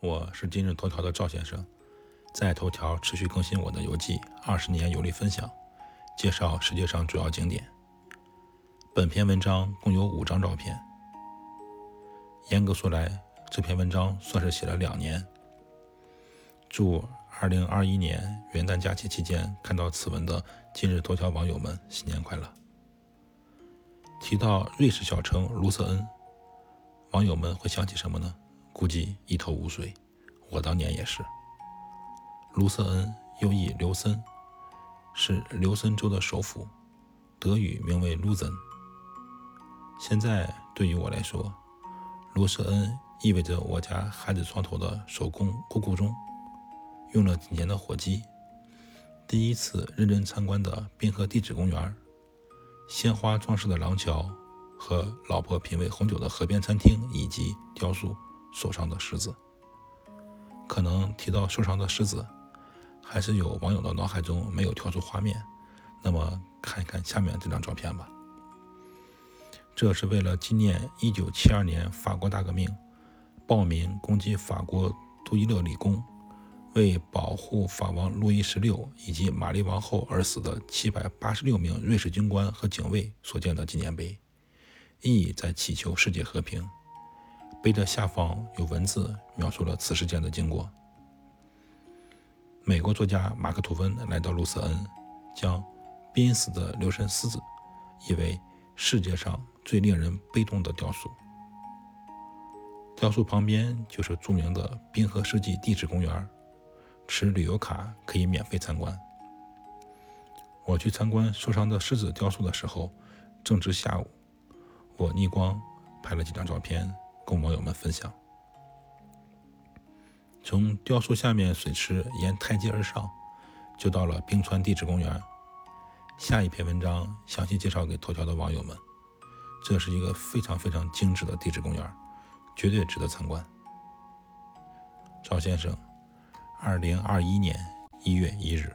我是今日头条的赵先生，在头条持续更新我的游记，二十年游历分享，介绍世界上主要景点。本篇文章共有五张照片。严格说来，这篇文章算是写了两年。祝二零二一年元旦假期期间看到此文的今日头条网友们新年快乐！提到瑞士小城卢瑟恩，网友们会想起什么呢？估计一头雾水，我当年也是。卢瑟恩又译刘森，是刘森州的首府，德语名为 l u 森。现在对于我来说，卢瑟恩意味着我家孩子床头的手工咕咕钟，用了几年的火机。第一次认真参观的滨河地质公园，鲜花装饰的廊桥和老婆品味红酒的河边餐厅，以及雕塑。受伤的狮子，可能提到受伤的狮子，还是有网友的脑海中没有跳出画面。那么看一看下面这张照片吧。这是为了纪念1972年法国大革命，暴民攻击法国杜伊勒理工，为保护法王路易十六以及玛丽王后而死的786名瑞士军官和警卫所建的纪念碑，意义在祈求世界和平。碑的下方有文字描述了此事件的经过。美国作家马克·吐温来到卢瑟恩，将“濒死的留神狮子”译为“世界上最令人悲痛的雕塑”。雕塑旁边就是著名的滨河世纪地质公园，持旅游卡可以免费参观。我去参观受伤的狮子雕塑的时候，正值下午，我逆光拍了几张照片。供网友们分享。从雕塑下面水池沿台阶而上，就到了冰川地质公园。下一篇文章详细介绍给头条的网友们。这是一个非常非常精致的地质公园，绝对值得参观。赵先生，二零二一年一月一日。